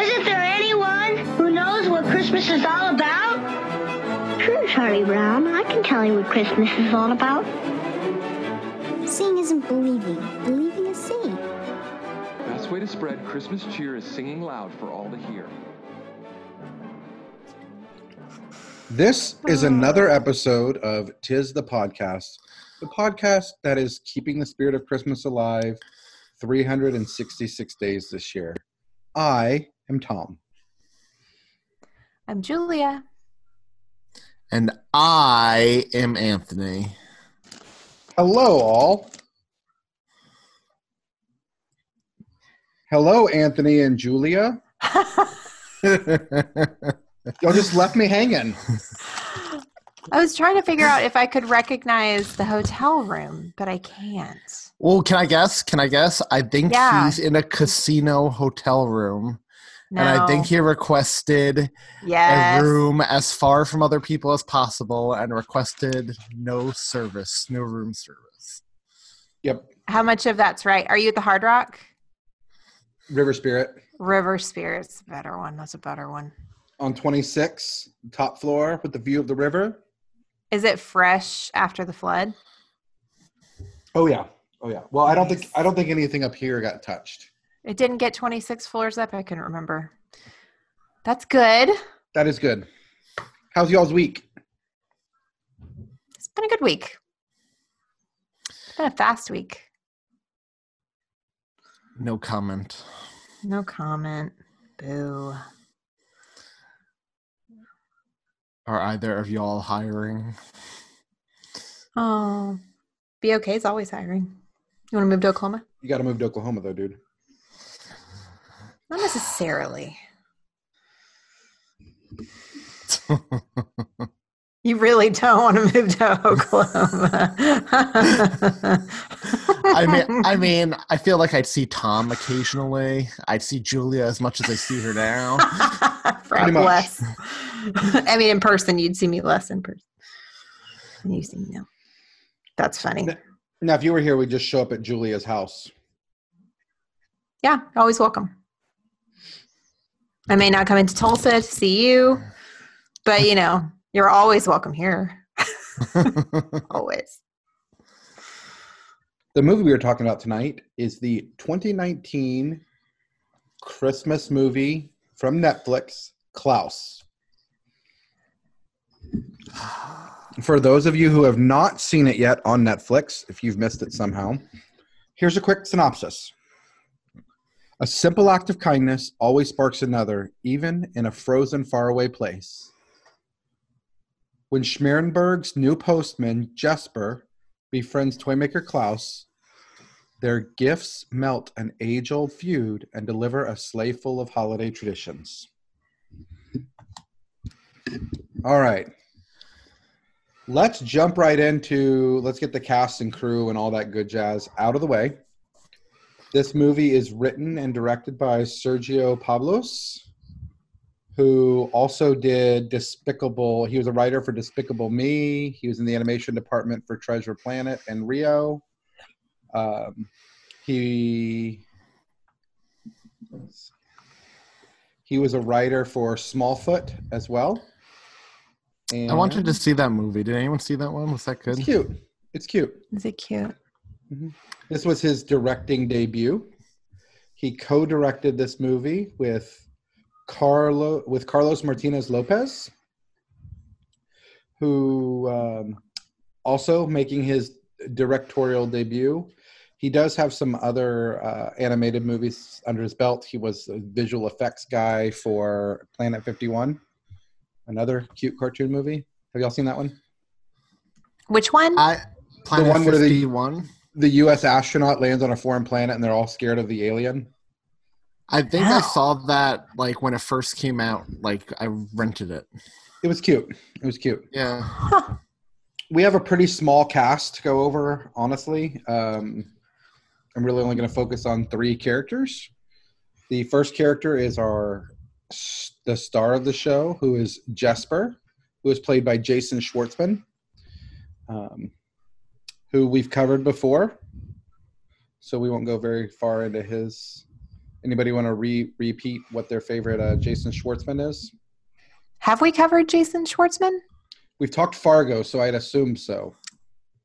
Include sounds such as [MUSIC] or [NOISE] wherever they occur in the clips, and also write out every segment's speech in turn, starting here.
Isn't there anyone who knows what Christmas is all about? Sure, Charlie Brown. I can tell you what Christmas is all about. Seeing isn't believing. Believing is seeing. Best way to spread Christmas cheer is singing loud for all to hear. This is another episode of Tis the Podcast, the podcast that is keeping the spirit of Christmas alive 366 days this year. I am Tom. I'm Julia. And I am Anthony. Hello, all. Hello, Anthony and Julia. [LAUGHS] Y'all just left me hanging. I was trying to figure out if I could recognize the hotel room, but I can't. well, can I guess? Can I guess? I think Yeah. he's in a casino hotel room. No. And I think he requested yes. a room as far from other people as possible and requested no service, no room service. Yep, How much of that's right? Are you at the Hard Rock? River Spirit River Spirit's a better one. That's a better one. on 26, top floor with the view of the river. Is it fresh after the flood? Oh yeah, oh yeah. Well, I don't think I don't think anything up here got touched. It didn't get 26 floors up. I couldn't remember. That's good. That is good. How's y'all's week? It's been a good week. It's been a fast week. No comment. No comment. Boo. Are either of y'all hiring? Oh, BOK is always hiring. You want to move to Oklahoma? You got to move to Oklahoma though, dude. Not necessarily. You really don't want to move to Oklahoma. I mean, I mean, I feel like I'd see Tom occasionally. I'd see Julia as much as I see her now. [LAUGHS] Perhaps much. less. I mean, in person, you'd see me less in person. than You see me now. That's funny. Now, if you were here, we'd just show up at Julia's house. Yeah, always welcome. I may not come into Tulsa to see you, but you know, you're always welcome here. [LAUGHS] always. The movie we were talking about tonight is the 2019 Christmas movie from Netflix, Klaus. For those of you who have not seen it yet on Netflix, if you've missed it somehow, here's a quick synopsis. A simple act of kindness always sparks another, even in a frozen, faraway place. When Smeerensburg's new postman, Jesper, befriends toymaker Klaus, their gifts melt an age old feud and deliver a sleigh full of holiday traditions. All right. Let's jump right into let's get the cast and crew and all that good jazz out of the way. This movie is written and directed by Sergio Pablos, who also did Despicable. He was a writer for Despicable Me. He was in the animation department for Treasure Planet and Rio. Um, he he was a writer for Smallfoot as well. And I wanted to see that movie. Did anyone see that one? Was that good? It's cute. It's cute. Is it cute? This was his directing debut. He co-directed this movie with Carlo with Carlos Martinez Lopez, who um, also making his directorial debut. He does have some other uh, animated movies under his belt. He was a visual effects guy for Planet 51, another cute cartoon movie. Have y'all seen that one? Which one? I Planet one where they- 51. The U.S. astronaut lands on a foreign planet and they're all scared of the alien. I think Wow. I saw that like when it first came out. Like I rented it. It was cute. It was cute. Yeah. Huh. We have a pretty small cast to go over, honestly. Um, I'm really only going to focus on three characters. The first character is our the star of the show, who is Jesper, who is played by Jason Schwartzman, um, who we've covered before. So we won't go very far into his. Anybody want to re- repeat what their favorite uh, Jason Schwartzman is? Have we covered Jason Schwartzman? We've talked Fargo, so I'd assume so.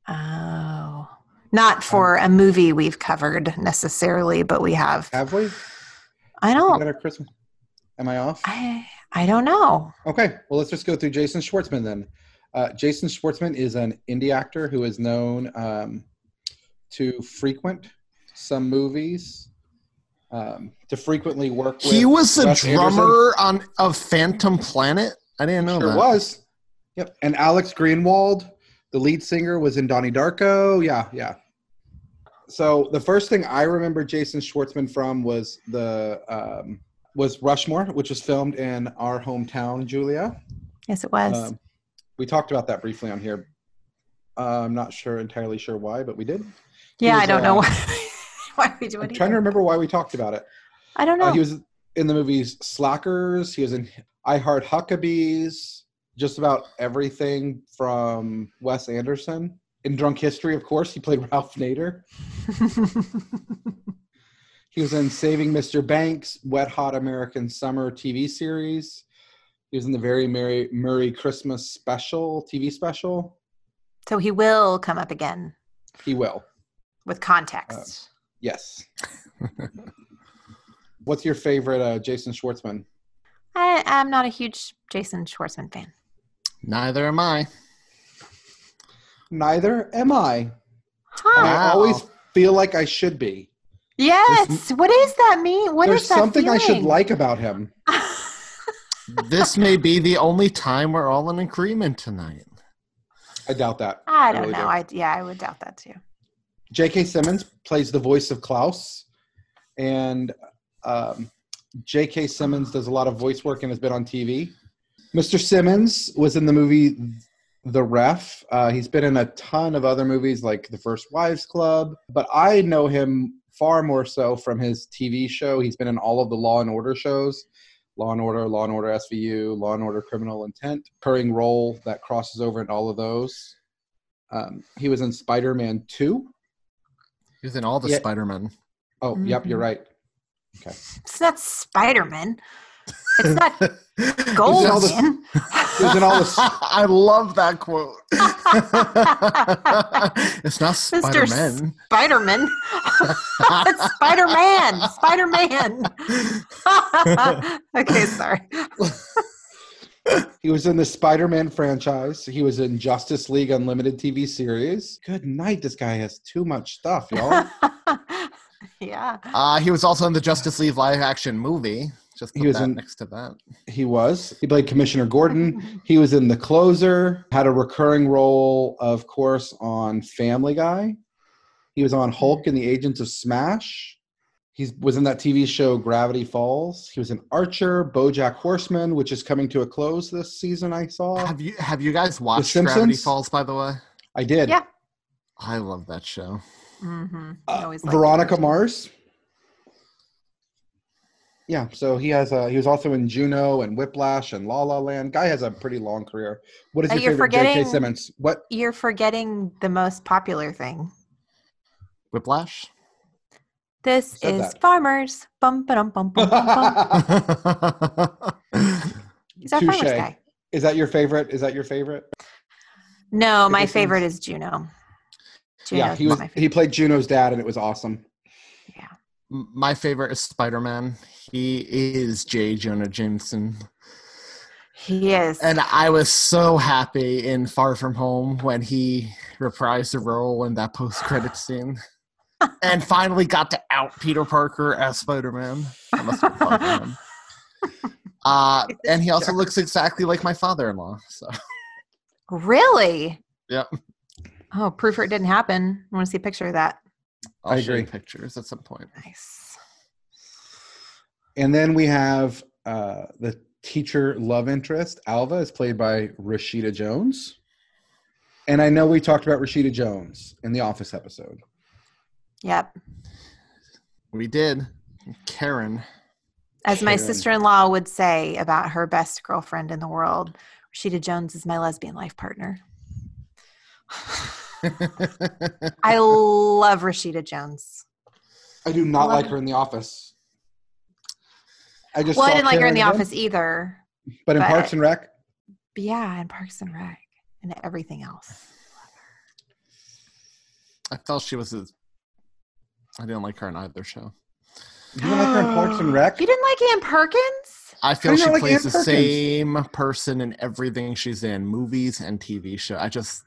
Oh, not for a movie we've covered necessarily, but we have. Have we? I don't. got a Christmas. Am I off? I I don't know. Okay, well, let's just go through Jason Schwartzman then. Uh, Jason Schwartzman is an indie actor who is known um, to frequent some movies, um, to frequently work with. He was the Wes drummer on of Phantom Planet. I didn't know Anderson. Sure that. was. Yep, and Alex Greenwald, the lead singer, was in Donnie Darko. Yeah, yeah. So the first thing I remember Jason Schwartzman from was the um, was Rushmore, which was filmed in our hometown, Julia. Yes, it was. Um, we talked about that briefly on here. Uh, I'm not sure entirely sure why, but we did. he yeah, was, I don't uh, know [LAUGHS] why, why we do I'm it. trying to remember why we talked about it. I don't know. Uh, he was in the movies Slackers. He was in I Heart Huckabees. Just about everything from Wes Anderson. In Drunk History, of course, he played Ralph Nader. [LAUGHS] He was in Saving Mr. Banks, Wet Hot American Summer TV series. He was in the Very Merry Murray Christmas special, TV special. so he will come up again He will. with context. Yes. [LAUGHS] What's your favorite uh, Jason Schwartzman? I, I'm not a huge Jason Schwartzman fan. Neither am I. Neither am I. And Huh. I always feel like I should be. Yes. What does that mean? What There's is that something I should like about him. [LAUGHS] This may be the only time we're all in agreement tonight. I doubt that. I don't really know. do. I yeah, I would doubt that too. J.K. Simmons plays the voice of Klaus, and um, J.K. Simmons does a lot of voice work and has been on TV. Mr. Simmons was in the movie The Ref. Uh, he's been in a ton of other movies like The First Wives Club, but I know him far more so from his TV show. He's been in all of the Law and Order shows. Law and Order, Law and Order SVU, Law and Order Criminal Intent, recurring role that crosses over in all of those. Um, he was in Spider Man 2. He was in all the Yeah. Spider-Man. Oh, yep, Mm-hmm. you're right. Okay. It's not Spider Man. It's not all [LAUGHS] Gold the- Man. He was in all the [LAUGHS] I love that quote. [LAUGHS] it's not Spider-Man. Spider Man. [LAUGHS] it's Spider Man. Spider Man. okay, sorry. He was in the Spider Man franchise. He was in Justice League Unlimited TV series. Good night. This guy has too much stuff, y'all. yeah. Uh, he was also in the Justice League live-action movie. Just He was that in- next to that. he was. He played Commissioner Gordon. [LAUGHS] He was in The Closer, had a recurring role, of course, on Family Guy. He was on Hulk and the Agents of Smash. He was in that TV show Gravity Falls. He was in Archer, BoJack Horseman, which is coming to a close this season. I saw. Have you have you guys watched Gravity Falls? By the way, I did. Yeah. I love that show. Mm-hmm. Uh, Veronica Mars. Yeah, so he has a he was also in Juno and Whiplash and La La Land. Guy has a pretty long career. What is Uh, your you're favorite J.K. Simmons? What You're forgetting the most popular thing. Whiplash. This is that. farmers. Bum ba dum bum bum bum bum. [LAUGHS] He's our farmers guy. Is that your favorite? Is that your favorite? No, my favorite Simmons? is Juno. yeah, he was my he played Juno's dad and it was awesome. M- My favorite is Spider-Man. He is J. Jonah Jameson. He is. And I was so happy in Far From Home when he reprised the role in that post-credit scene. [LAUGHS] and finally got to out Peter Parker as Spider-Man. That must have fun. [LAUGHS] Uh, and he also looks exactly like my father-in-law. So Really? Yep. Oh, proof it didn't happen. I want to see a picture of that. I'll I show you agree. pictures at some point. Nice. And then we have uh, the teacher love interest. Alva is played by Rashida Jones. And I know we talked about Rashida Jones in the Office episode. Yep. We did. Karen. As my sister in law would say about her best girlfriend in the world, Rashida Jones is my lesbian life partner. [LAUGHS] I love Rashida Jones. I do not Love like her in the office. I just well, I didn't like her in the Karen office either. but in but- Parks and Rec, yeah, in Parks and Rec and everything else. I felt she was a. I didn't like her in either show. you don't like her in Parks and [GASPS] Rec. You didn't like Ann Perkins? I feel I she like plays Ann the Perkins. same person in everything she's in, movies and TV show. I just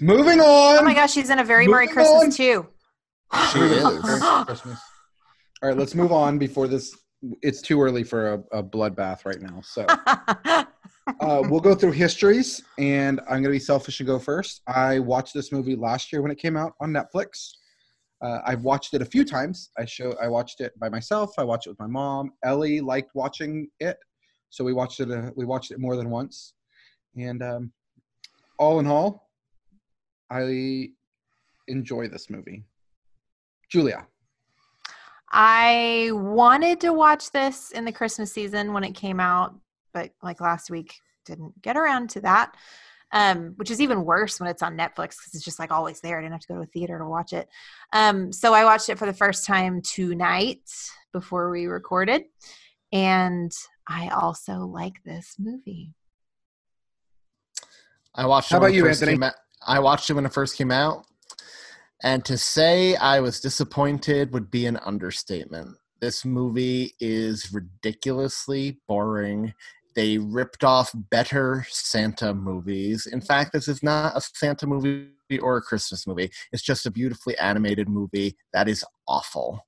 Moving on. Oh my gosh, she's in a very Merry Christmas on. too. she is. [GASPS] Merry Christmas. All right, let's move on before this. It's too early for a, a bloodbath right now. So [LAUGHS] uh, we'll go through histories, and I'm going to be selfish and go first. I watched this movie last year when it came out on Netflix. Uh, I've watched it a few times. I show I watched it by myself. I watched it with my mom. Ellie liked watching it, so we watched it. Uh, we watched it more than once, and um, all in all, I enjoy this movie. Julia, I wanted to watch this in the Christmas season when it came out, but like last week, didn't get around to that. Um, which is even worse when it's on Netflix because it's just like always there. I didn't have to go to a theater to watch it. Um, so I watched it for the first time tonight before we recorded, and I also like this movie. I watched. How it about you, Anthony? came out- I watched it when it first came out, and to say I was disappointed would be an understatement. This movie is ridiculously boring. They ripped off better Santa movies. In fact, this is not a Santa movie or a Christmas movie. It's just a beautifully animated movie that is awful.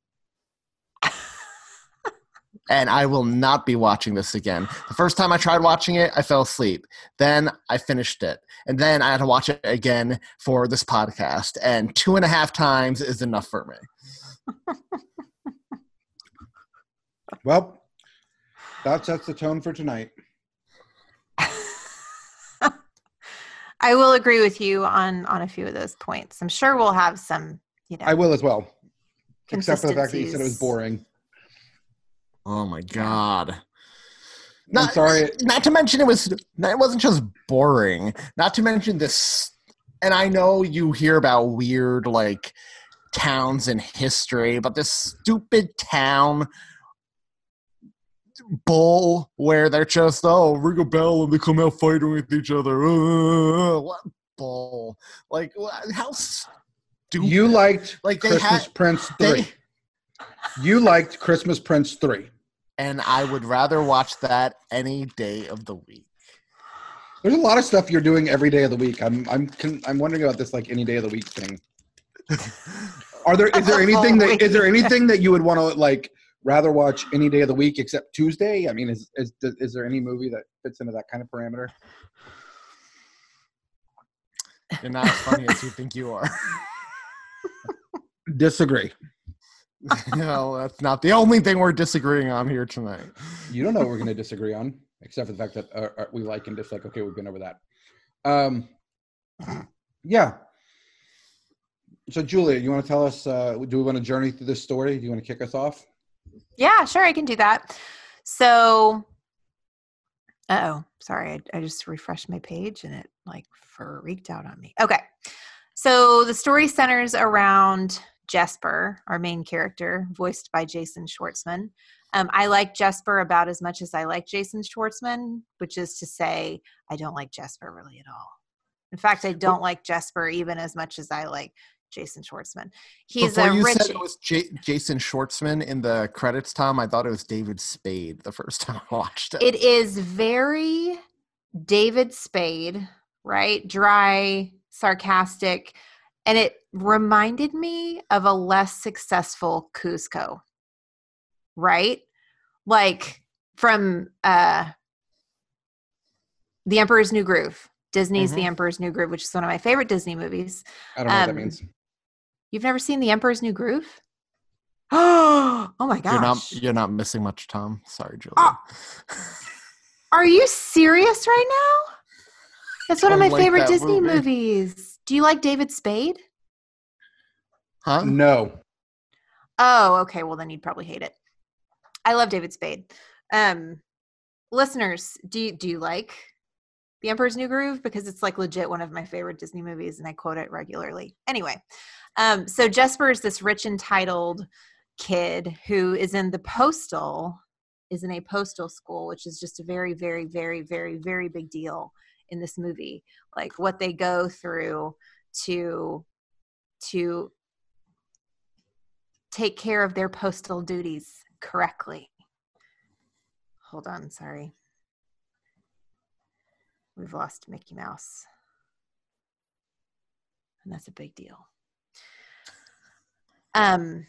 And I will not be watching this again. The first time I tried watching it, I fell asleep. Then I finished it. And then I had to watch it again for this podcast. And two and a half times is enough for me. [LAUGHS] well, that sets the tone for tonight. [LAUGHS] I will agree with you on on a few of those points. I'm sure we'll have some, you know, I will as well, except for the fact that you said it was boring. Oh my god. I'm Not, sorry. [LAUGHS] Not to mention it was it wasn't just boring. Not to mention this and I know you hear about weird like towns in history, but this stupid town bull where they're just oh ring a bell and they come out fighting with each other. Uh, [LAUGHS] what bull? Like how stupid? You liked Like, they Christmas had- Prince they- three. You liked Christmas Prince three. and I would rather watch that any day of the week. There's a lot of stuff you're doing every day of the week. I'm I'm I'm wondering about this like any day of the week thing. [LAUGHS] Are there is there anything that is there anything that you would want to like rather watch any day of the week except Tuesday? I mean, is is is there any movie that fits into that kind of parameter? You're not as funny as you think you are. [LAUGHS] Disagree. [LAUGHS] no, that's not the only thing we're disagreeing on here tonight. You don't know what we're going to disagree on, except for the fact that uh, uh, we like and dislike. Okay, we've been over that. Um, yeah. So, Julia, you want to tell us? Uh, do we want to journey through this story? Do you want to kick us off? Yeah, sure, I can do that. So, oh, sorry, I, I just refreshed my page and it like freaked out on me. Okay, so the story centers around Jesper, our main character, voiced by Jason Schwartzman. Um, I like Jesper about as much as I like Jason Schwartzman, which is to say, I don't like Jesper really at all. In fact, I don't like Jesper even as much as I like Jason Schwartzman. He's Before a you rich. said it was J- Jason Schwartzman in the credits, Tom, I thought it was David Spade the first [LAUGHS] time I watched it. It is very David Spade, right? Dry, sarcastic, and it reminded me of a less successful Kuzco, right? Like from uh The Emperor's New Groove. Disney's The Mhm. Emperor's New Groove, which is one of my favorite Disney movies. I don't know what Um, that means. You've never seen The Emperor's New Groove? oh [GASPS] oh my gosh. You're not you're not missing much, Tom. Sorry, Julie. Oh. Are you serious right now? That's one of my favorite Disney movie. movies. Do you like David Spade? Huh? No. Oh, okay. Well, then you'd probably hate it. I love David Spade. Um, listeners, do you do you like The Emperor's New Groove? Because it's like legit one of my favorite Disney movies, and I quote it regularly. Anyway, um, so Jesper is this rich entitled kid who is in the postal is in a postal school, which is just a very, very, very, very, very big deal in this movie. Like what they go through to to take care of their postal duties correctly. Hold on, sorry. We've lost Mickey Mouse. And that's a big deal. Um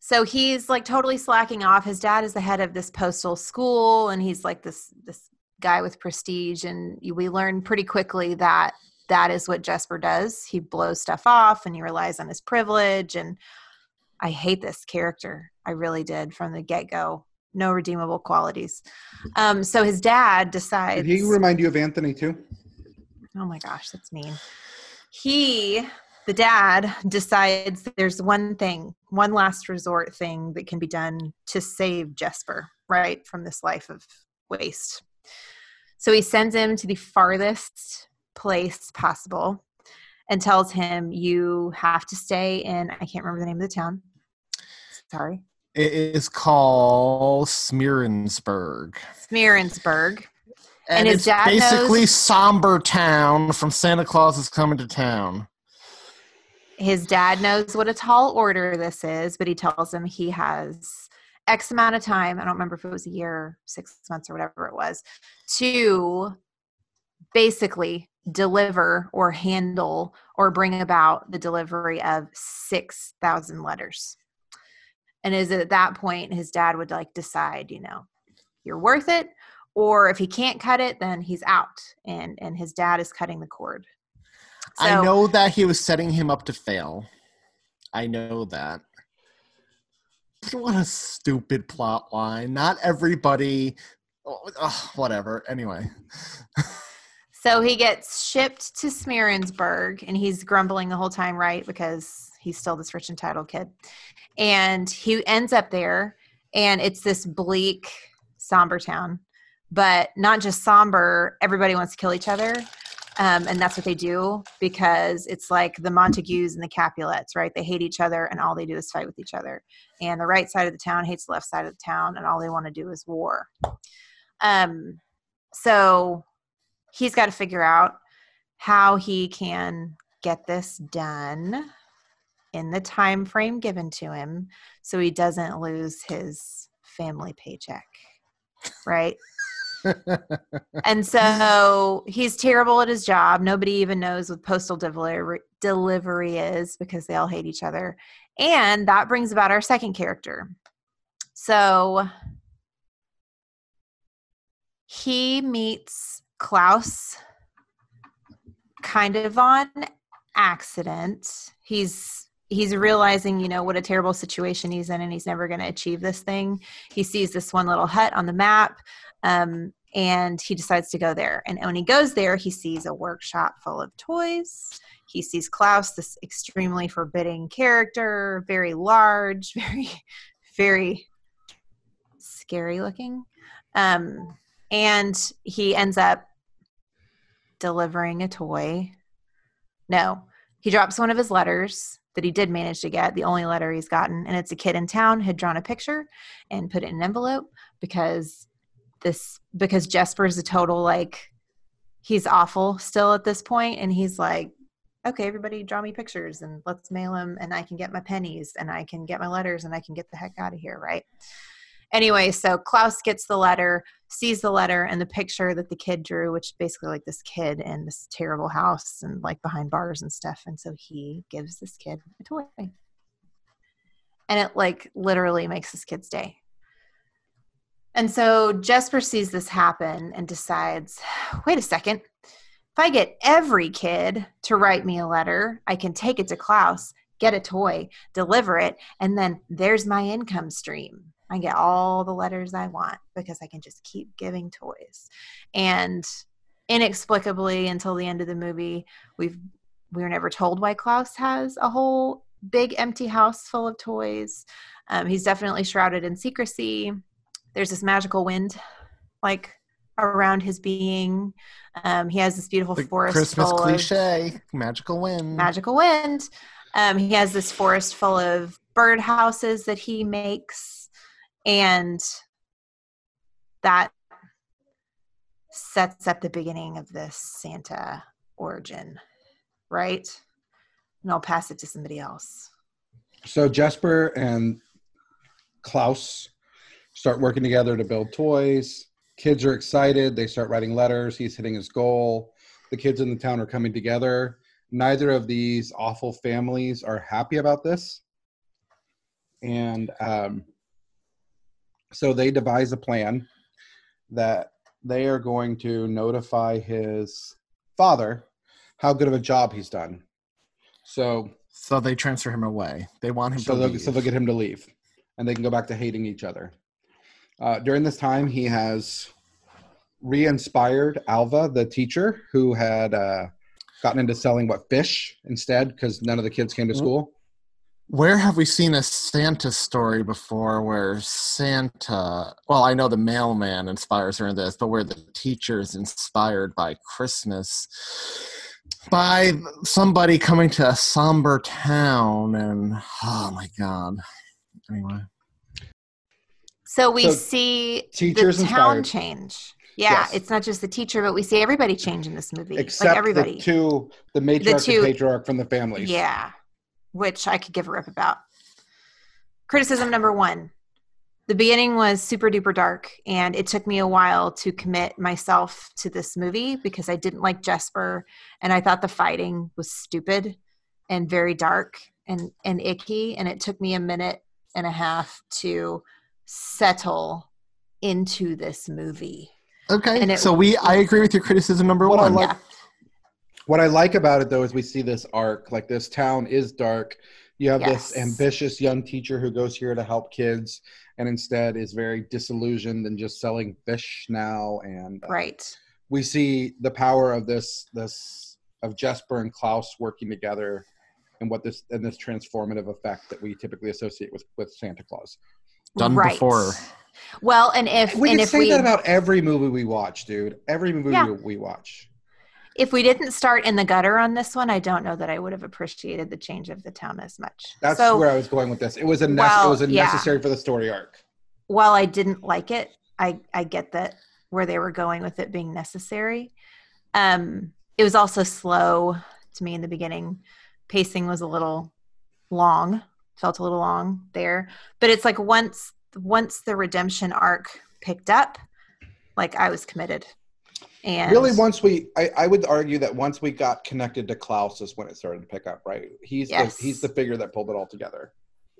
so he's like totally slacking off. His dad is the head of this postal school and he's like this this guy with prestige and we learn pretty quickly that that is what Jesper does. He blows stuff off and he relies on his privilege and I hate this character. I really did from the get go. No redeemable qualities. Um, so his dad decides. Did he remind you of Anthony too? oh my gosh, that's mean. He, the dad, decides there's one thing, one last resort thing that can be done to save Jesper, right, from this life of waste. So he sends him to the farthest place possible and tells him, You have to stay in, I can't remember the name of the town. Sorry. It is called Smeerensburg. Smeerensburg. And, And his it's basically knows- Sombertown from Santa Claus is coming to town. His dad knows what a tall order this is, but he tells him he has X amount of time. I don't remember if it was a year, six months, or whatever it was, to basically deliver or handle or bring about the delivery of 6,000 letters. And is it at that point his dad would like decide, you know, you're worth it, or if he can't cut it, then he's out, and and his dad is cutting the cord. I know that he was setting him up to fail. I know that. What a stupid plot line. Not everybody. oh, whatever. Anyway. So he gets shipped to Smeerensburg and he's grumbling the whole time, right? Because he's still this rich entitled kid. And he ends up there and it's this bleak, somber town. But not just somber, everybody wants to kill each other. Um, and that's what they do because it's like the Montagues and the Capulets, right? They hate each other and all they do is fight with each other. And the right side of the town hates the left side of the town and all they want to do is war. Um, so he's got to figure out how he can get this done in the time frame given to him so he doesn't lose his family paycheck right? [LAUGHS] And so he's terrible at his job. Nobody even knows what postal delivery delivery is because they all hate each other and that brings about our second character so he meets Klaus kind of on accident. He's he's realizing, you know, what a terrible situation he's in and he's never going to achieve this thing. He sees this one little hut on the map um, and he decides to go there. And when he goes there, he sees a workshop full of toys. He sees Klaus, this extremely forbidding character, very large, [LAUGHS] very, very scary looking. Um, and he ends up delivering a toy. No, he drops one of his letters that he did manage to get, the only letter he's gotten, and it's a kid in town had drawn a picture and put it in an envelope because this because Jesper's a total like he's awful still at this point and he's like okay everybody draw me pictures and let's mail them and I can get my pennies and I can get my letters and I can get the heck out of here right anyway so Klaus gets the letter sees the letter and the picture that the kid drew, which basically like this kid in this terrible house and like behind bars and stuff. And so he gives this kid a toy. And it like literally makes this kid's day. And so Jesper sees this happen and decides, wait a second. If I get every kid to write me a letter, I can take it to Klaus get a toy, deliver it, and then there's my income stream. I get all the letters I want because I can just keep giving toys. And inexplicably until the end of the movie, we've we were never told why Klaus has a whole big empty house full of toys. Um, he's definitely shrouded in secrecy. There's this magical wind, like around his being. Um, he has this beautiful The forest Christmas full cliche, of magical wind. magical wind. Um, he has this forest full of bird houses that he makes, and that sets up the beginning of this Santa origin, right? And I'll pass it to somebody else. So Jesper and Klaus start working together to build toys. Kids are excited. They start writing letters. He's hitting his goal. The kids in the town are coming together. Neither of these awful families are happy about this. And um, so they devise a plan that they are going to notify his father how good of a job he's done. So So they transfer him away. They want him so to they'll, leave. so they'll get him to leave and they can go back to hating each other uh, during this time he has re-inspired alva the teacher who had uh, gotten into selling what fish instead because none of the kids came to school. Where have we seen a Santa story before where Santa, well, I know the mailman inspires her in this, but where the teacher is inspired by Christmas, by somebody coming to a somber town, and oh my God. Anyway, So we So see teachers the town inspired. change. Yeah, Yes. it's not just the teacher, but we see everybody change in this movie. except like everybody. the two the matriarch two- and patriarch from the families Yeah, which I could give a rip about. Criticism number one the beginning was super duper dark, and it took me a while to commit myself to this movie because I didn't like Jesper, and I thought the fighting was stupid and very dark and, and icky. And it took me a minute and a half to settle into this movie. okay. And it- so we, I agree with your criticism number What I one. like- Yeah. what i like about it though is we see this arc like this town is dark you have this ambitious young teacher who goes here to help kids and instead is very disillusioned and just selling fish now and uh, Right. we see the power of this this of jesper and klaus working together and what this and this transformative effect that we typically associate with with santa claus Done right. before. Well, and if we and can if say we that about every movie we watch dude every movie Yeah. we, we watch if we didn't start in the gutter on this one, I don't know that I would have appreciated the change of the town as much. that's so where i was going with this it was a nec- Well, it was a yeah. necessary for the story arc while I didn't like it, I I get that where they were going with it being necessary. Um, it was also slow to me in the beginning. Pacing was a little long, felt a little long there. But it's like once once the redemption arc picked up, like I was committed. And really once we I, I would argue that once we got connected to klaus is when it started to pick up right he's Yes. the he's the figure that pulled it all together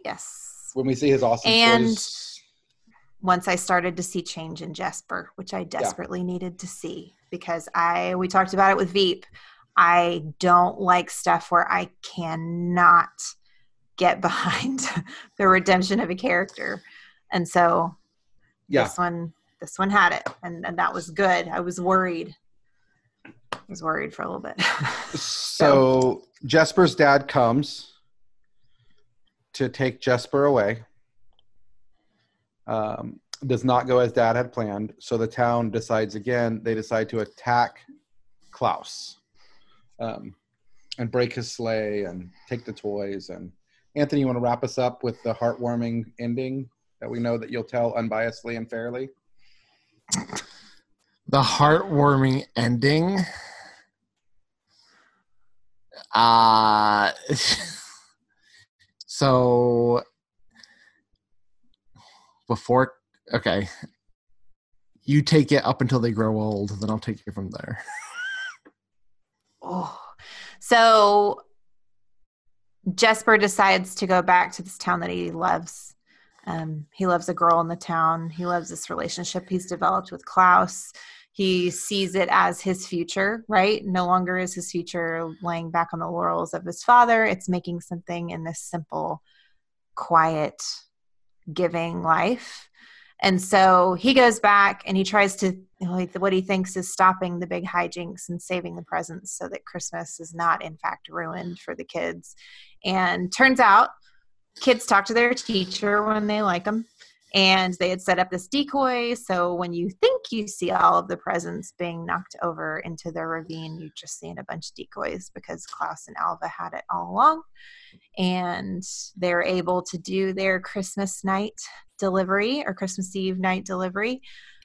yes. when we see his awesome And- toys once I started to see change in Jesper, which I desperately needed to see because I we talked about it with Veep. I don't like stuff where I cannot get [LAUGHS] behind the redemption of a character. And so yeah this one this one had it and, and that was good. I was worried. I was worried for a little bit. [LAUGHS] so jesper's dad comes to take jesper away um, does not go as dad had planned so the town decides again they decide to attack klaus um, and break his sleigh and take the toys and anthony you want to wrap us up with the heartwarming ending that we know that you'll tell unbiasedly and fairly? The heartwarming ending? Uh [LAUGHS] so before okay. You take it up until they grow old then i'll take it from there. Oh, so Jesper decides to go back to this town that he loves. Um, he loves a girl in the town. He loves this relationship he's developed with Klaus. he sees it as his future, right? No longer is his future laying back on the laurels of his father. It's making something in this simple, quiet, giving life. And so he goes back and he tries to, like, what he thinks is stopping the big hijinks and saving the presents so that Christmas is not, in fact, ruined for the kids. And turns out kids talk to their teacher when they like them and they had set up this decoy so when you think you see all of the presents being knocked over into the ravine you just seen a bunch of decoys because klaus and alva had it all along. And they're able to do their christmas night delivery or christmas eve night delivery.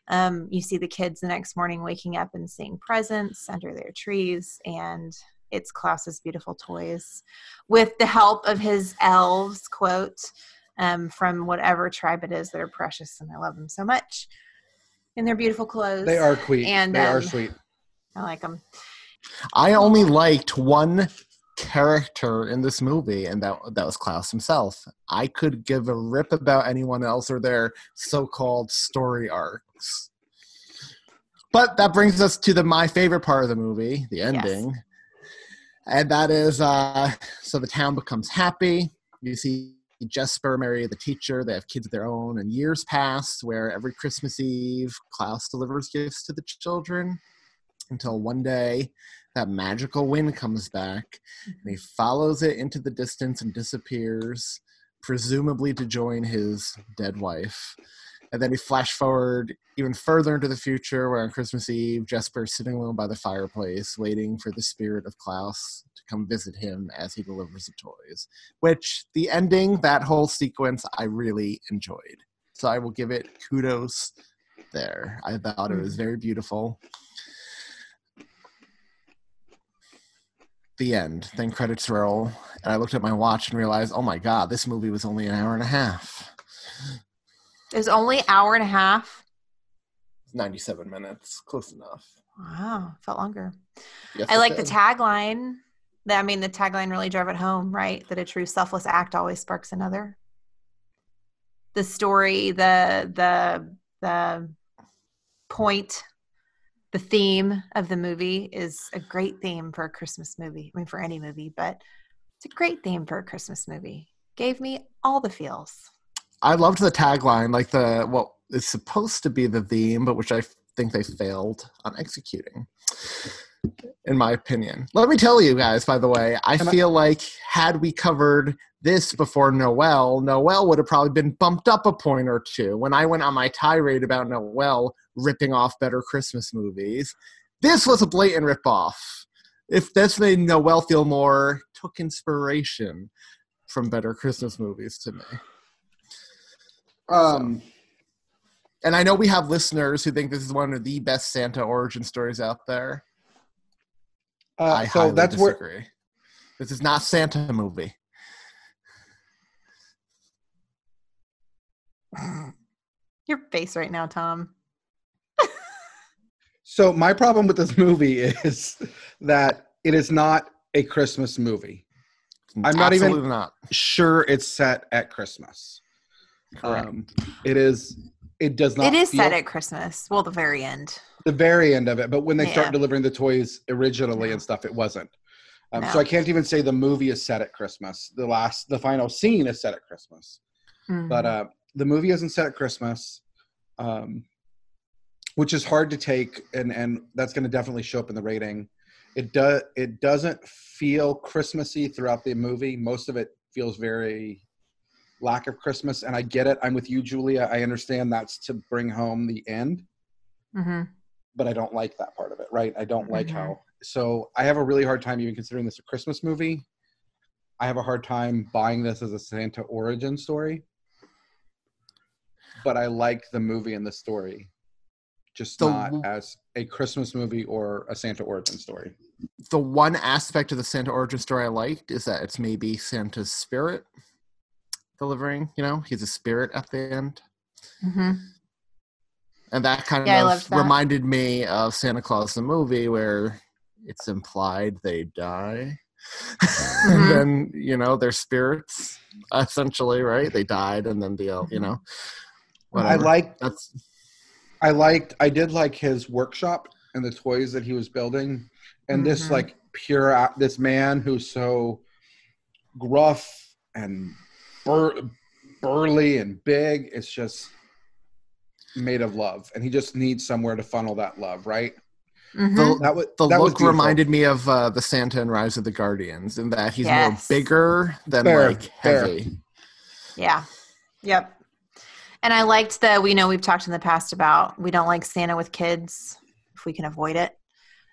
Um, you see the kids the next morning waking up and seeing presents under their trees and it's klaus's beautiful toys with the help of his elves quote um, from whatever tribe it is that are precious and I love them so much. And they're beautiful clothes. They are sweet. And they um, are sweet. I like them. I only liked one character in this movie, and that that was Klaus himself. I could give a rip about anyone else or their so-called story arcs. But that brings us to the my favorite part of the movie, the ending. Yes. And that is uh [LAUGHS] so the town becomes happy. You see Jesper marry the teacher. They have kids of their own, and years pass where every Christmas Eve, Klaus delivers gifts to the children until one day that magical wind comes back and he follows it into the distance and disappears, presumably to join his dead wife. And then he flash forward even further into the future, where on Christmas Eve, Jesper is sitting alone by the fireplace, waiting for the spirit of Klaus to come visit him as he delivers the toys. Which the ending, that whole sequence, I really enjoyed. So I will give it kudos there. I thought it was very beautiful. The end. Then credits roll, and I looked at my watch and realized, oh my god, this movie was only an hour and a half. It was only hour and a half. 97 minutes. Close enough. Wow, felt longer. Yes, I like the tagline. That I mean, the tagline really drove it home, right? That a true selfless act always sparks another. The story, the the the point, the theme of the movie is a great theme for a Christmas movie. I mean, for any movie, but it's a great theme for a Christmas movie. Gave me all the feels. I loved the tagline, like the what is supposed to be the theme, but which I think they failed on executing. In my opinion. Let me tell you guys, by the way, I feel like had we covered this before Noel, Noel would have probably been bumped up a point or two. When I went on my tirade about Noel ripping off better Christmas movies, this was a blatant ripoff. If this made Noel feel more, took inspiration from better Christmas movies to me. Um, And I know we have listeners who think this is one of the best Santa origin stories out there. uh, I so highly that's where disagree. This is not Santa movie. [SIGHS] Your face right now, Tom. [LAUGHS] So my problem with this movie is that it is not a Christmas movie. I'm not even- not. Sure, it's set at Christmas. Correct. Um, it is. It does not. It is feel- set at Christmas. Well, the very end. the very end of it, but when they Yeah. start delivering the toys originally and stuff, it wasn't. Um, So I can't even say the movie is set at Christmas. The last, the final scene is set at Christmas, but Mhm. uh, the movie isn't set at Christmas, um, which is hard to take, and and that's going to definitely show up in the rating. It does. It doesn't feel Christmassy throughout the movie. Most of it feels very lack of Christmas, and I get it. I'm with you, Julia. I understand that's to bring home the end Mhm. but I don't like that part of it, right? I don't like Mhm. how. So I have a really hard time even considering this a Christmas movie. I have a hard time buying this as a Santa origin story. But I like the movie and the story, just The not as a Christmas movie or a Santa origin story. The one aspect of the Santa origin story I liked is that it's maybe Santa's spirit delivering. You know, he's a spirit at the end. Mhm. And that kind Yeah, of that. reminded me of Santa Claus the movie where it's implied they die. Mhm. [LAUGHS] and then, you know, they're spirits, essentially, right? They died and then the, you know, I whatever. like That's I liked I did like his workshop and the toys that he was building and this Mhm. like pure this man who's so gruff and bur- burly and big it's just made of love and he just needs somewhere to funnel that love right Mhm. The, that was the that look beautiful. reminded me of uh, the Santa and Rise of the Guardians in that he's Yes. more bigger than Fair, like fair. heavy. Yeah. Yep. And I liked the we know we've talked in the past about we don't like Santa with kids if we can avoid it.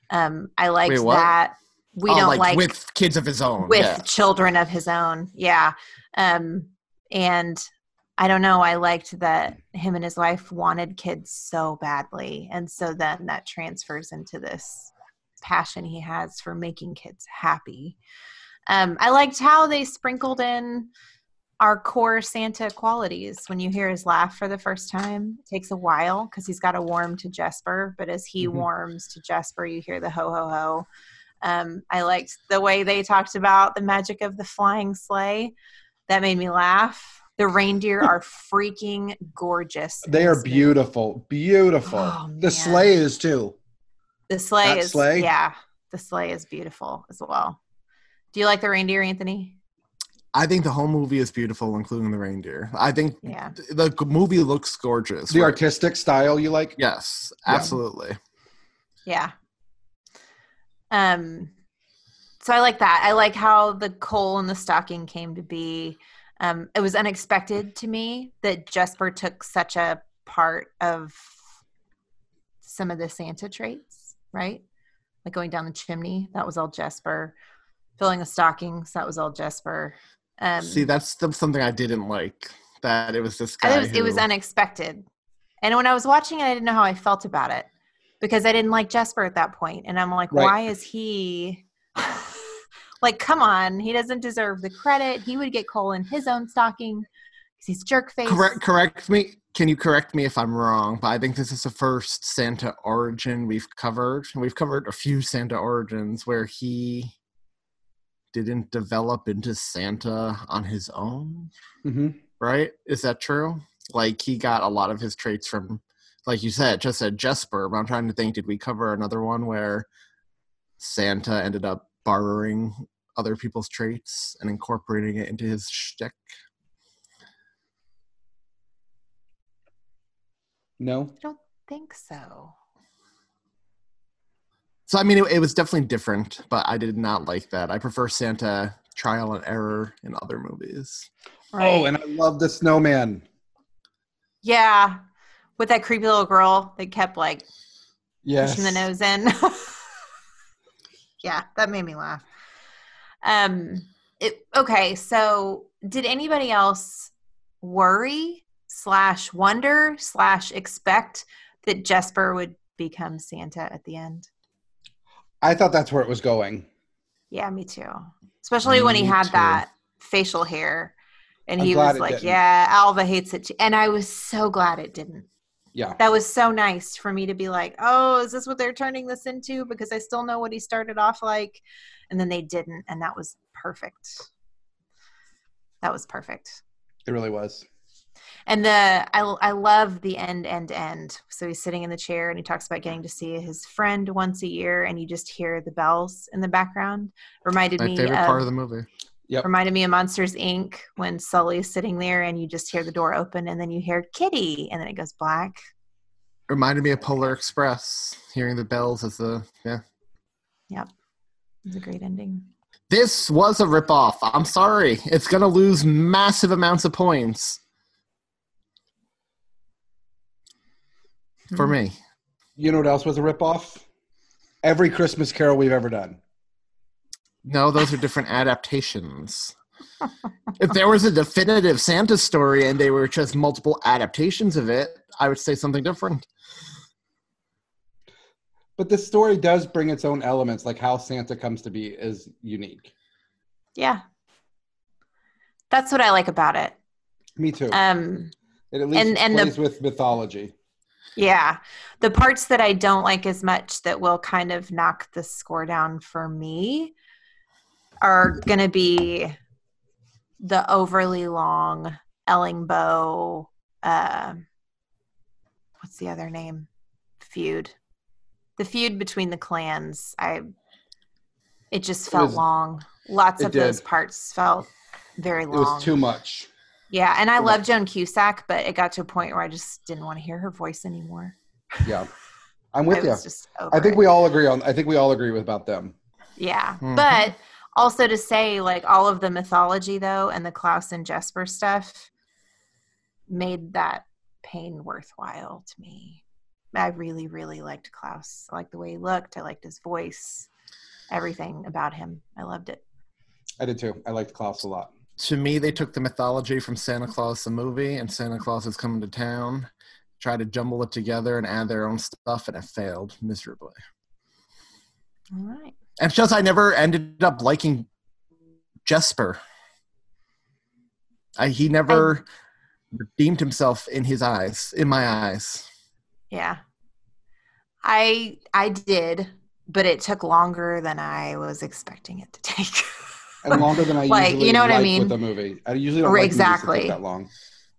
Um I liked Wait, that we Oh, don't like, with kids of his own. with yeah. children of his own. Yeah. Um and I don't know, I liked that him and his wife wanted kids so badly. And so then that transfers into this passion he has for making kids happy. Um, I liked how they sprinkled in our core Santa qualities. When you hear his laugh for the first time, it takes a while because he's got to warm to Jesper. But as he Mhm. warms to Jesper, you hear the ho ho ho. Um, I liked the way they talked about the magic of the flying sleigh. That made me laugh. The reindeer [LAUGHS] are freaking gorgeous. they are beautiful beautiful Oh, the man. sleigh is too The sleigh That is sleigh? yeah. The sleigh is beautiful as well. Do you like the reindeer, Anthony? I think the whole movie is beautiful, including the reindeer. I think Yeah. the movie looks gorgeous. the right? artistic style you like Yes, Yeah. absolutely. Yeah. Um so I like that. I like how the coal in the stocking came to be. Um it was unexpected to me that Jesper took such a part of some of the Santa traits, right? Like going down the chimney, that was all Jesper. Filling the stockings, that was all Jesper. Um See, that's the, something I didn't like. That it was this guy. it was, it was unexpected. And when I was watching it, I didn't know how I felt about it because I didn't like Jesper at that point. And I'm like, Right. why is he [LAUGHS] like, come on, he doesn't deserve the credit. He would get coal in his own stocking because he's jerk face. correct. Correct me. Can you correct me if I'm wrong? But I think this is the first Santa origin we've covered. We've covered a few Santa origins where he didn't develop into Santa on his own. hmm right? Is that true? Like he got a lot of his traits from, like you said, just said Jesper. But I'm trying to think, did we cover another one where Santa ended up borrowing other people's traits and incorporating it into his shtick? no I don't think so. So I mean, it, it was definitely different, but I did not like that. I prefer Santa trial and error in other movies. oh and i love the snowman yeah. With that creepy little girl that kept like yes pushing the nose in. [LAUGHS] yeah, that made me laugh. Um, it, okay, so did anybody else worry slash wonder slash expect that Jesper would become Santa at the end? i thought that's where it was going Yeah, me too. Especially when he had too. that facial hair, and I'm he was like, didn't. "Yeah, Alva hates it," too. and I was so glad it didn't. Yeah That was so nice for me to be like, oh, is this what they're turning this into? Because I still know what he started off like. And then they didn't. And that was perfect. That was perfect. it really was And the I, I love the end, end, end. So he's sitting in the chair and he talks about getting to see his friend once a year, and you just hear the bells in the background. Reminded My me favorite of, part of the movie. Yep. reminded me of Monsters Inc. when Sully's sitting there and you just hear the door open and then you hear Kitty and then it goes black. Reminded me of Polar Express, hearing the bells as the yeah. Yep. It's a great ending. This was a ripoff. I'm sorry. It's going to lose massive amounts of points. For Hmm. me. you know what else was a ripoff every christmas carol we've ever done No, those are different adaptations. if there was a definitive Santa story and they were just multiple adaptations of it, I would say something different. but the story does bring its own elements like how santa comes to be is unique Yeah. That's what I like about it. me too Um it at least and- and the- plays with mythology yeah. The parts that I don't like as much that will kind of knock the score down for me are going to be the overly long Ellingboe uh what's the other name? Feud. The feud between the clans. I. It just It felt was- long. Lots it of those parts felt very long. It was too much. Yeah, and I too love much. Joan Cusack, but it got to a point where I just didn't want to hear her voice anymore. Yeah, I'm with [LAUGHS] I you. was just over I think it. we all agree on. I think we all agree with about them. Yeah. Mhm. But also to say, like, all of the mythology, though, and the Klaus and Jesper stuff made that pain worthwhile to me. I really, really liked Klaus. I liked the way he looked. I liked his voice, everything about him. I loved it. I did too. I liked Klaus a lot. To me, they took the mythology from Santa Claus the movie and Santa Claus is coming to town, tried to jumble it together and add their own stuff, and it failed miserably. All right. And it's just I never ended up liking Jesper. I, he never redeemed himself in his eyes, in my eyes. Yeah. I I did, but it took longer than I was expecting it to take. [LAUGHS] And longer than I Like, usually you know what I mean? with a movie. I usually don't like movies that take exactly. that long.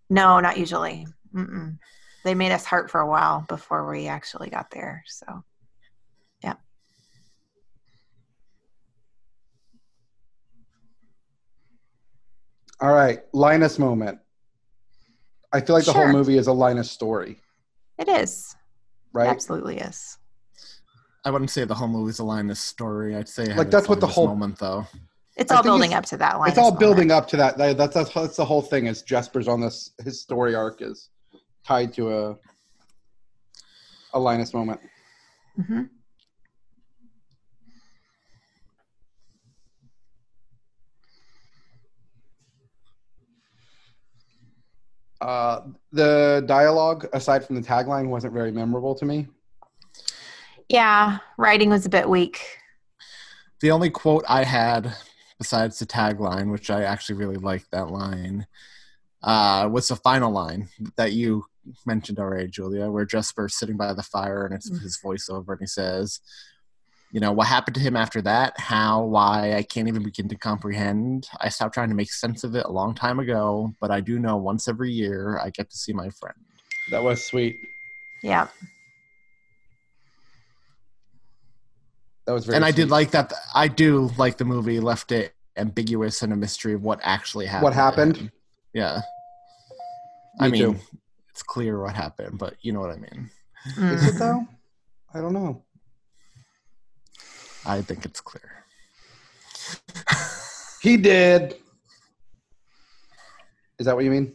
No, not usually. Mm-mm. They made us hurt for a while before we actually got there. So, All right, Linus moment. I feel like the whole movie is a Linus story, It is. right? It absolutely is. I wouldn't say the whole movie's a Linus story. I'd say it had Like, that's what the whole- moment though. It's I all building it's- up to that line. it's all building up to that. That- That's, that's that's the whole thing. Is Jesper's on this his story arc is tied to a a Linus moment. hmm Uh, the dialogue, aside from the tagline, wasn't very memorable to me. Yeah, writing was a bit weak. The only quote I had besides the tagline, which I actually really liked that line, uh, was the final line that you mentioned already, Julia, where Jesper's sitting by the fire and it's Mm. his voiceover and he says, you know, what happened to him after that, how, why, I can't even begin to comprehend. I stopped trying to make sense of it a long time ago, but I do know once every year I get to see my friend. That was sweet. Yeah. That was very. and I did like that. I do like the movie left it ambiguous and a mystery of what actually happened. what happened. him. Yeah. I mean, too. it's clear what happened, but you know what I mean. Mm. Is it though? I don't know. I think it's clear. He did. Is that what you mean?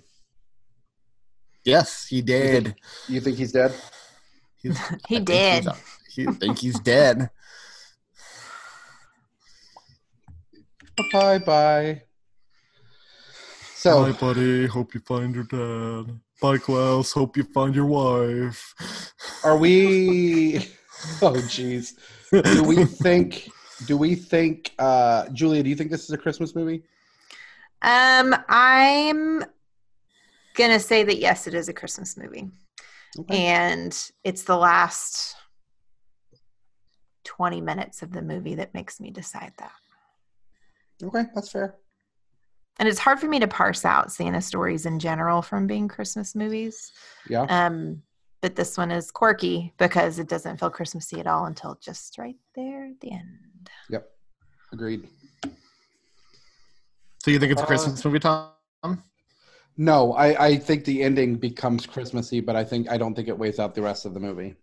Yes, he did. You think he's dead? He's, [LAUGHS] He I think did. he's- He think he's dead. Bye bye. So Bye, buddy. Hope you find your dad. Bye, Klaus. Hope you find your wife. are we? [LAUGHS] Oh, jeez. Do we [LAUGHS] think? Do we think? uh Julia, do you think this is a Christmas movie? Um, I'm gonna say that yes, it is a Christmas movie, Okay. and it's the last twenty minutes of the movie that makes me decide that. Okay, that's fair. And it's hard for me to parse out Santa stories in general from being Christmas movies. Yeah. Um, but this one is quirky because it doesn't feel Christmassy at all until just right there at the end. Yep. Agreed. So you think it's a Uh, Christmas movie, Tom? No, I, I think the ending becomes Christmassy, but I think I don't think it weighs out the rest of the movie.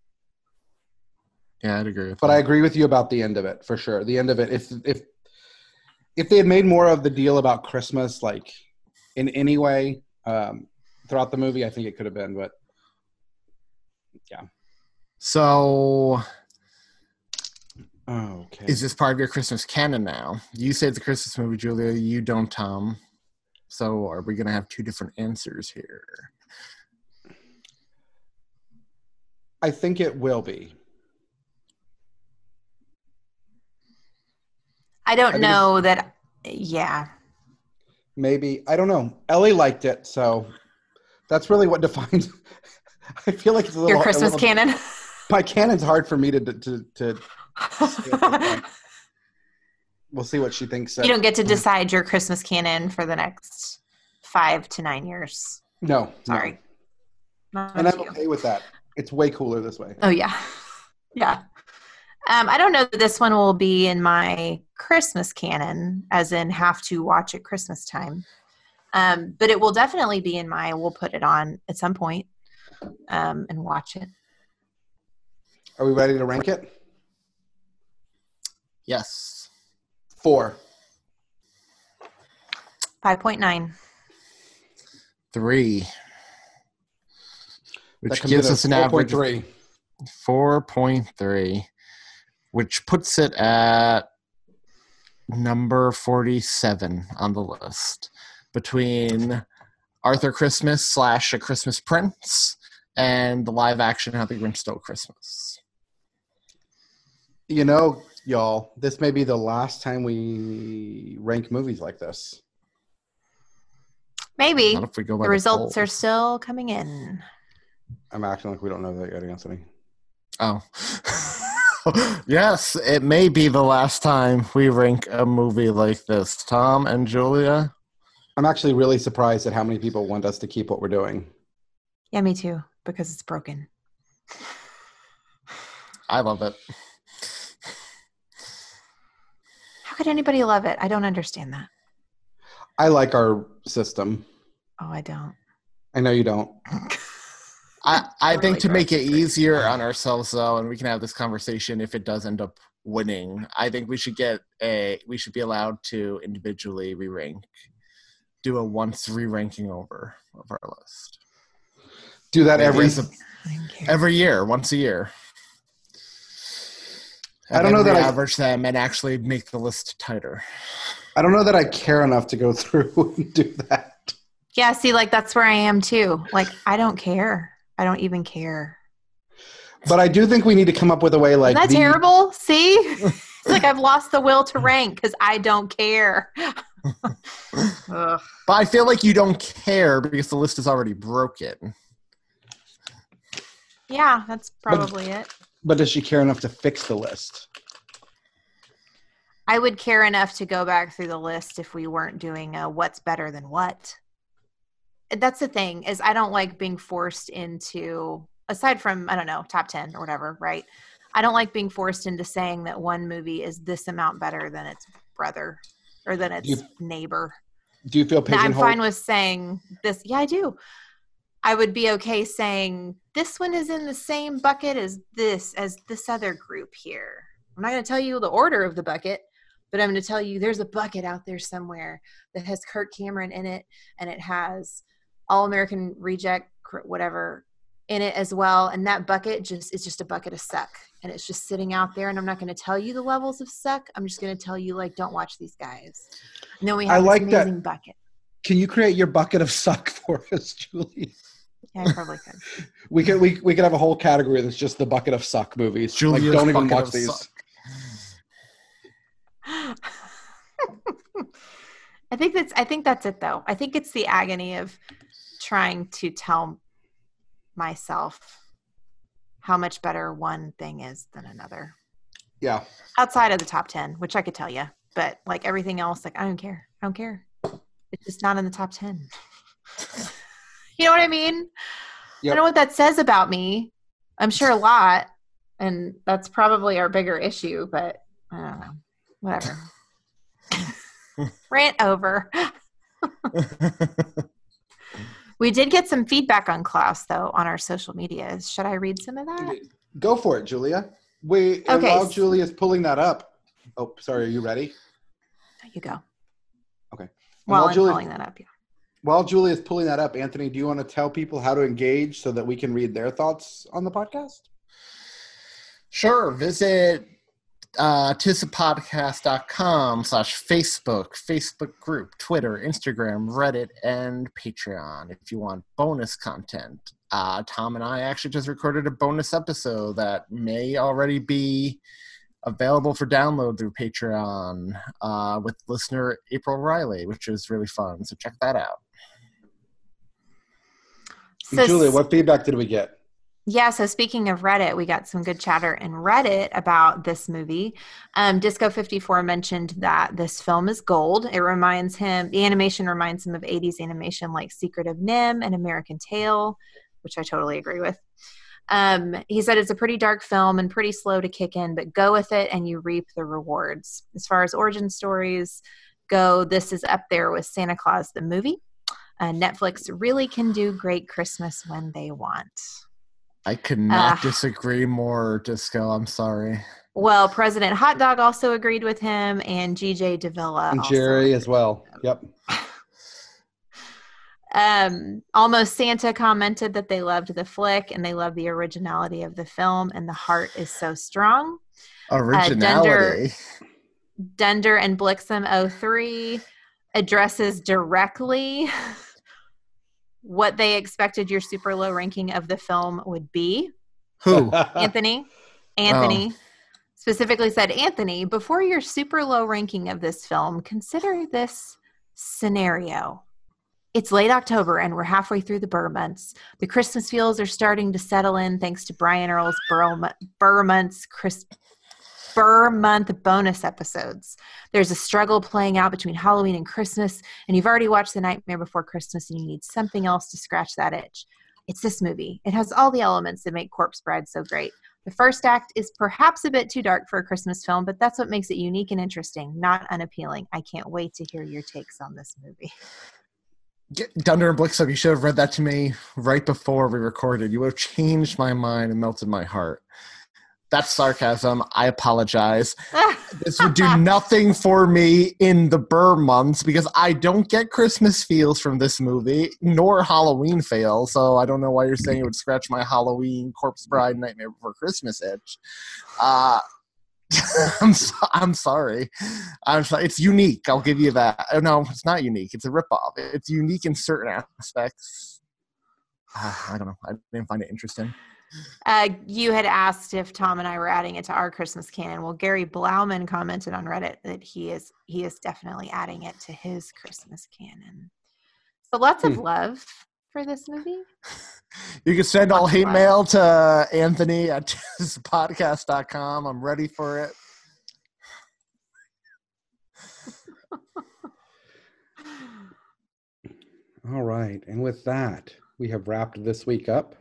Yeah, I'd agree with But that. I agree with you about the end of it for sure. The end of it, if if if they had made more of the deal about Christmas, like in any way um, throughout the movie, I think it could have been. But So oh, okay, is this part of your Christmas canon now? You say it's a Christmas movie, Julia. You don't, Tom. So are we going to have two different answers here? I think it will be. I don't think know that. Yeah, Maybe I don't know. Ellie liked it, so that's really what [LAUGHS] defines. [LAUGHS] I feel like it's a little. your a Christmas little- canon. [LAUGHS] My canon's hard for me to to to. [LAUGHS] We'll see what she thinks. you don't get to decide your Christmas canon for the next five to nine years. No, no. Sorry. Not and I'm you. okay with that. It's way cooler this way. Oh yeah, yeah. Um, I don't know that this one will be in my Christmas canon, as in have to watch at Christmas time. Um, but it will definitely be in my. We'll put it on at some point um, and watch it. Are we ready to rank it? Yes. Four. Five point nine. Three. Which gives us an average of 4.3. 4.3, which puts it at number 47 on the list between Arthur Christmas slash A Christmas Prince and the live action How the Grinch Stole Christmas. You know, y'all, this may be the last time we rank movies like this. Maybe Not if we go by the the results poll. are still coming in. I'm acting like we don't know that yet, Anthony. Oh. [LAUGHS] yes, it may be the last time we rank a movie like this. Tom and Julia? I'm actually really surprised at how many people want us to keep what we're doing. Yeah, me too, because it's broken. I love it. How could anybody love it? I don't understand that. I like our system. Oh, I don't. I know you don't. [LAUGHS] I, I think to make it easier on ourselves though, and we can have this conversation if it does end up winning, I think we should get a we should be allowed to individually re rank. Do a once re ranking over of our list. Do that Maybe every. every year, once a year. I don't know that I- average them and actually make the list tighter. I don't know that I care enough to go [LAUGHS] through and do that. Yeah, see, like that's where I am too. Like, I don't care. I don't even care. But I do think we need to come up with a way like Isn't that the- terrible? See? [LAUGHS] it's like I've lost the will to rank because I don't care. [LAUGHS] But I feel like you don't care because the list is already broken. Yeah, that's probably it. But does she care enough to fix the list? I would care enough to go back through the list if we weren't doing a what's better than what. That's the thing is I don't like being forced into aside from I don't know top 10 or whatever, right? I don't like being forced into saying that one movie is this amount better than its brother or than its You- neighbor. Do you feel Now, I'm fine with saying this. Yeah, I do. I would be okay saying this one is in the same bucket as this, as this other group here. I'm not going to tell you the order of the bucket, but I'm going to tell you there's a bucket out there somewhere that has Kirk Cameron in it and it has All American Reject, whatever, in it as well. And that bucket just is just a bucket of suck. And it's just sitting out there. And I'm not going to tell you the levels of suck. I'm just going to tell you, like, don't watch these guys. And then we I like this that. bucket. Can you create your bucket of suck [LAUGHS] for us, Julie? Yeah, I probably could. [LAUGHS] We could we, we could have a whole category that's just the bucket of suck movies. Julia's like don't even watch these. [LAUGHS] I think that's I think that's it though. I think it's the agony of trying to tell myself how much better one thing is than another. Yeah. Outside of the top 10, which I could tell you, but like everything else like I don't care. I don't care. It's just not in the top 10. [LAUGHS] you know what I mean? I don't know what that says about me. I'm sure a lot and that's probably our bigger issue, but I don't know. Whatever. [LAUGHS] Rant over. [LAUGHS] we did get some feedback on Klaus though on our social medias. Should I read some of that? Go for it, Julia. And Okay. while Julia's pulling that up. Oh, sorry, are you ready? There you go. Okay. And While while I'm Julia- pulling that up, yeah. While Julia's pulling that up, Anthony, do you want to tell people how to engage so that we can read their thoughts on the podcast? Sure. Visit uh, tisapodcast.com slash Facebook, Facebook group, Twitter, Instagram, Reddit, and Patreon if you want bonus content. Uh, Tom and I actually just recorded a bonus episode that may already be available for download through Patreon uh, with listener April Riley, which is really fun. So check that out. So Julia, what feedback did we get? Yeah, so speaking of Reddit, we got some good chatter in Reddit about this movie. Um, Disco54 mentioned that this film is gold. It reminds him, the animation reminds him of 80s animation like Secret of NIMH and American Tail, which I totally agree with. Um, he said it's a pretty dark film and pretty slow to kick in, but go with it and you reap the rewards. As far as origin stories go, this is up there with Santa Claus the movie. Uh, Netflix really can do great Christmas when they want. I could not Uh, disagree more, Disco. I'm sorry. Well, President Hot Dog also agreed with him, and GJ Davila. and also Jerry as well. Yep. [LAUGHS] Um, Almost Santa commented that they loved the flick and they love the originality of the film, and the heart is so strong. Originality. Dunder and Blixen 03 addresses directly what they expected your super low ranking of the film would be. Who? [LAUGHS] Anthony, Anthony oh. specifically said, Anthony, before your super low ranking of this film, consider this scenario. It's late October and we're halfway through the Burr months. The Christmas feels are starting to settle in thanks to Brian Earl's Burr, Burr months Chris, Burr month bonus episodes. There's a struggle playing out between Halloween and Christmas, and you've already watched The Nightmare Before Christmas and you need something else to scratch that itch. It's this movie. It has all the elements that make Corpse Bride so great. The first act is perhaps a bit too dark for a Christmas film, but that's what makes it unique and interesting, not unappealing. I can't wait to hear your takes on this movie. Get Dunder and Blixup, you should have read that to me right before we recorded. You would have changed my mind and melted my heart. That's sarcasm. I apologize. [LAUGHS] This would do nothing for me in the Burr months because I don't get Christmas feels from this movie, nor Halloween fail. So I don't know why you're saying it would scratch my Halloween, Corpse Bride, Nightmare Before Christmas itch. Uh, [LAUGHS] I'm so, I'm sorry. I'm sorry. It's unique. I'll give you that. Oh, no, it's not unique. It's a ripoff. It's unique in certain aspects. Ah, [SIGHS] I don't know. I didn't find it interesting. Uh, you had asked if Tom and I were adding it to our Christmas canon. Well, Gary Blauman commented on Reddit that he is he is definitely adding it to his Christmas canon. So lots of Hmm. love for this movie. [LAUGHS] You can send all hate love. mail to Anthony at [LAUGHS] podcast.com. I'm ready for it. [LAUGHS] All right. And with that, we have wrapped this week up.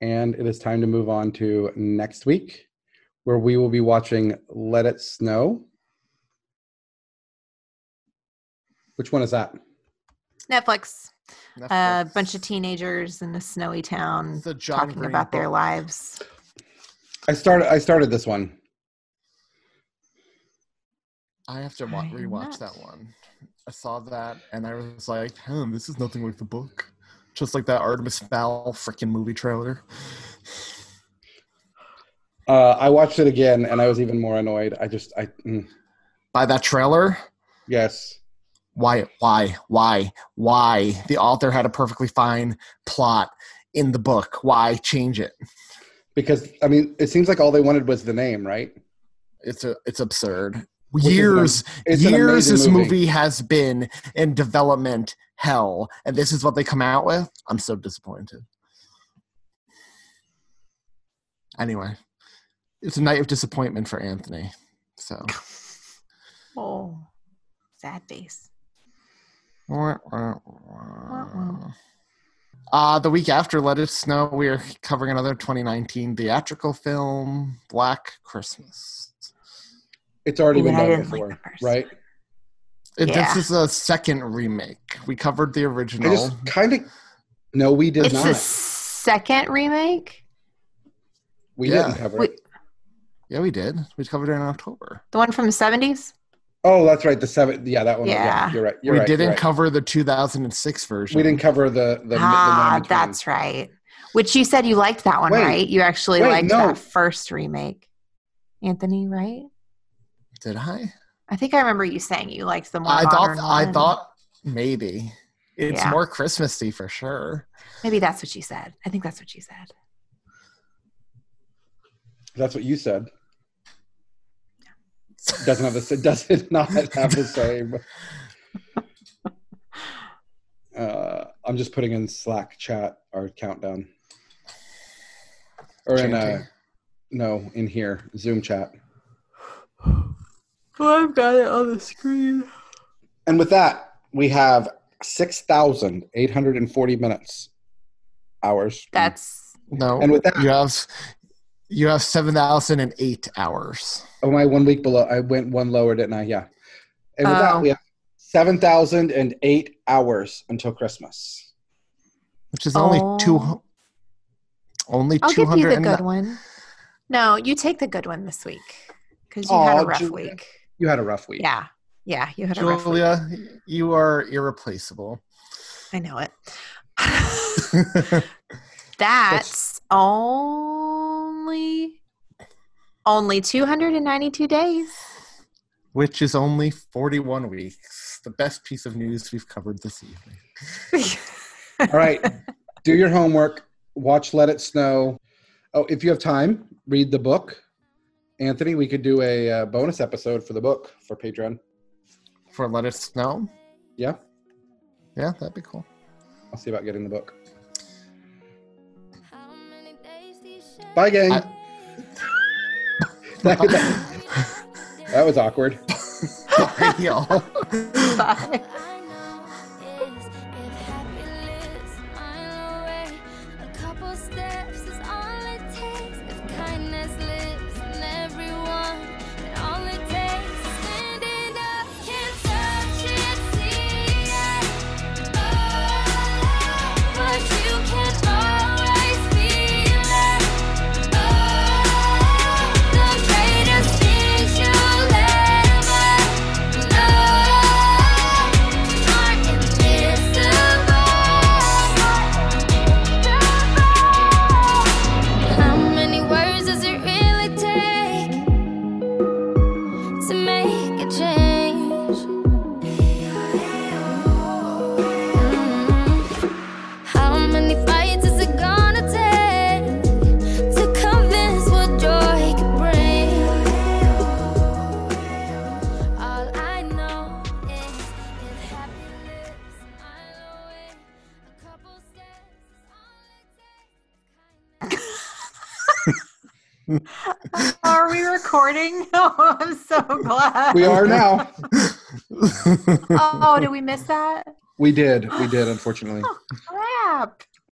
And it is time to move on to next week, where we will be watching Let It Snow. Which one is that? Netflix. A Netflix. bunch of teenagers in a snowy town The talking Green about their lives. I started I started this one. I have to wa- I rewatch not. that one. I saw that and I was like, hmm, this is nothing like the book. Just like that Artemis Fowl freaking movie trailer. Uh, I watched it again and I was even more annoyed. I just I mm, By that trailer, yes. why, why, why, why? The author had a perfectly fine plot in the book. Why change it? Because I mean it seems like all they wanted was the name, right? It's a, it's absurd. Is an- Years, it's an years this movie. movie. has been in development hell, and this is what they come out with. I'm so disappointed. Anyway, it's a night of disappointment for Anthony. So, [LAUGHS] Oh, sad face. [LAUGHS] uh, the week after Let It Snow, we are covering another 2019 theatrical film, Black Christmas. It's already been I done didn't like before, right? It- Yeah. This is a second remake. We covered the original. kind of no, we did It's not. the second remake. we Yeah. didn't cover Wait, it. Yeah, we did. We covered it in October. the one from the seventies. Oh, that's right. The seven. Yeah, that one. Yeah, Yeah. you're right. You're we right. didn't you're right. cover the 2006 version. We didn't cover the the, the ah, one in between. that's right. Which you said you liked that one, Wait. right? You actually Wait, liked no. that first remake, Anthony, right? Did I? I think I remember you saying you liked the more I thought. modern I thought maybe it's Yeah. more Christmassy for sure. maybe that's what you said. I think that's what you said. That's what you said. [LAUGHS] Doesn't have the. Does it not have the same? [LAUGHS] Uh, I'm just putting in Slack chat our countdown, or in uh, no, in here Zoom chat. [SIGHS] [SIGHS] [SIGHS] Oh, I've got it on the screen. And with that, we have six thousand eight hundred and forty minutes, hours. That's No. And with that- you have you have seven thousand and eight hours. Oh, my one week below. I went one lower, didn't I? Yeah. And with Oh. that, we have 7,008 hours until Christmas. Which is only Oh. two only I'll two give you the good one. No, you take the good one this week because you had a rough Julia. week. You had a rough week. Yeah, yeah, you had a rough week. Julia, you are irreplaceable. I know it. [LAUGHS] That's only only 292 days. Which is only forty-one weeks. The best piece of news we've covered this evening. [LAUGHS] All right. Do your homework. Watch Let It Snow. Oh, if you have time, read the book. Anthony, we could do a uh, bonus episode for the book for Patreon. For let us know. Yeah, Yeah, that'd be cool. I'll see about getting the book. Bye, gang. I- that, [LAUGHS] that- that was awkward. [LAUGHS] [LAUGHS] Bye, y'all. Bye. Recording? [LAUGHS] Oh, I'm so glad. We are now. [LAUGHS] Oh, did we miss that? We did. We did, unfortunately. Oh, crap.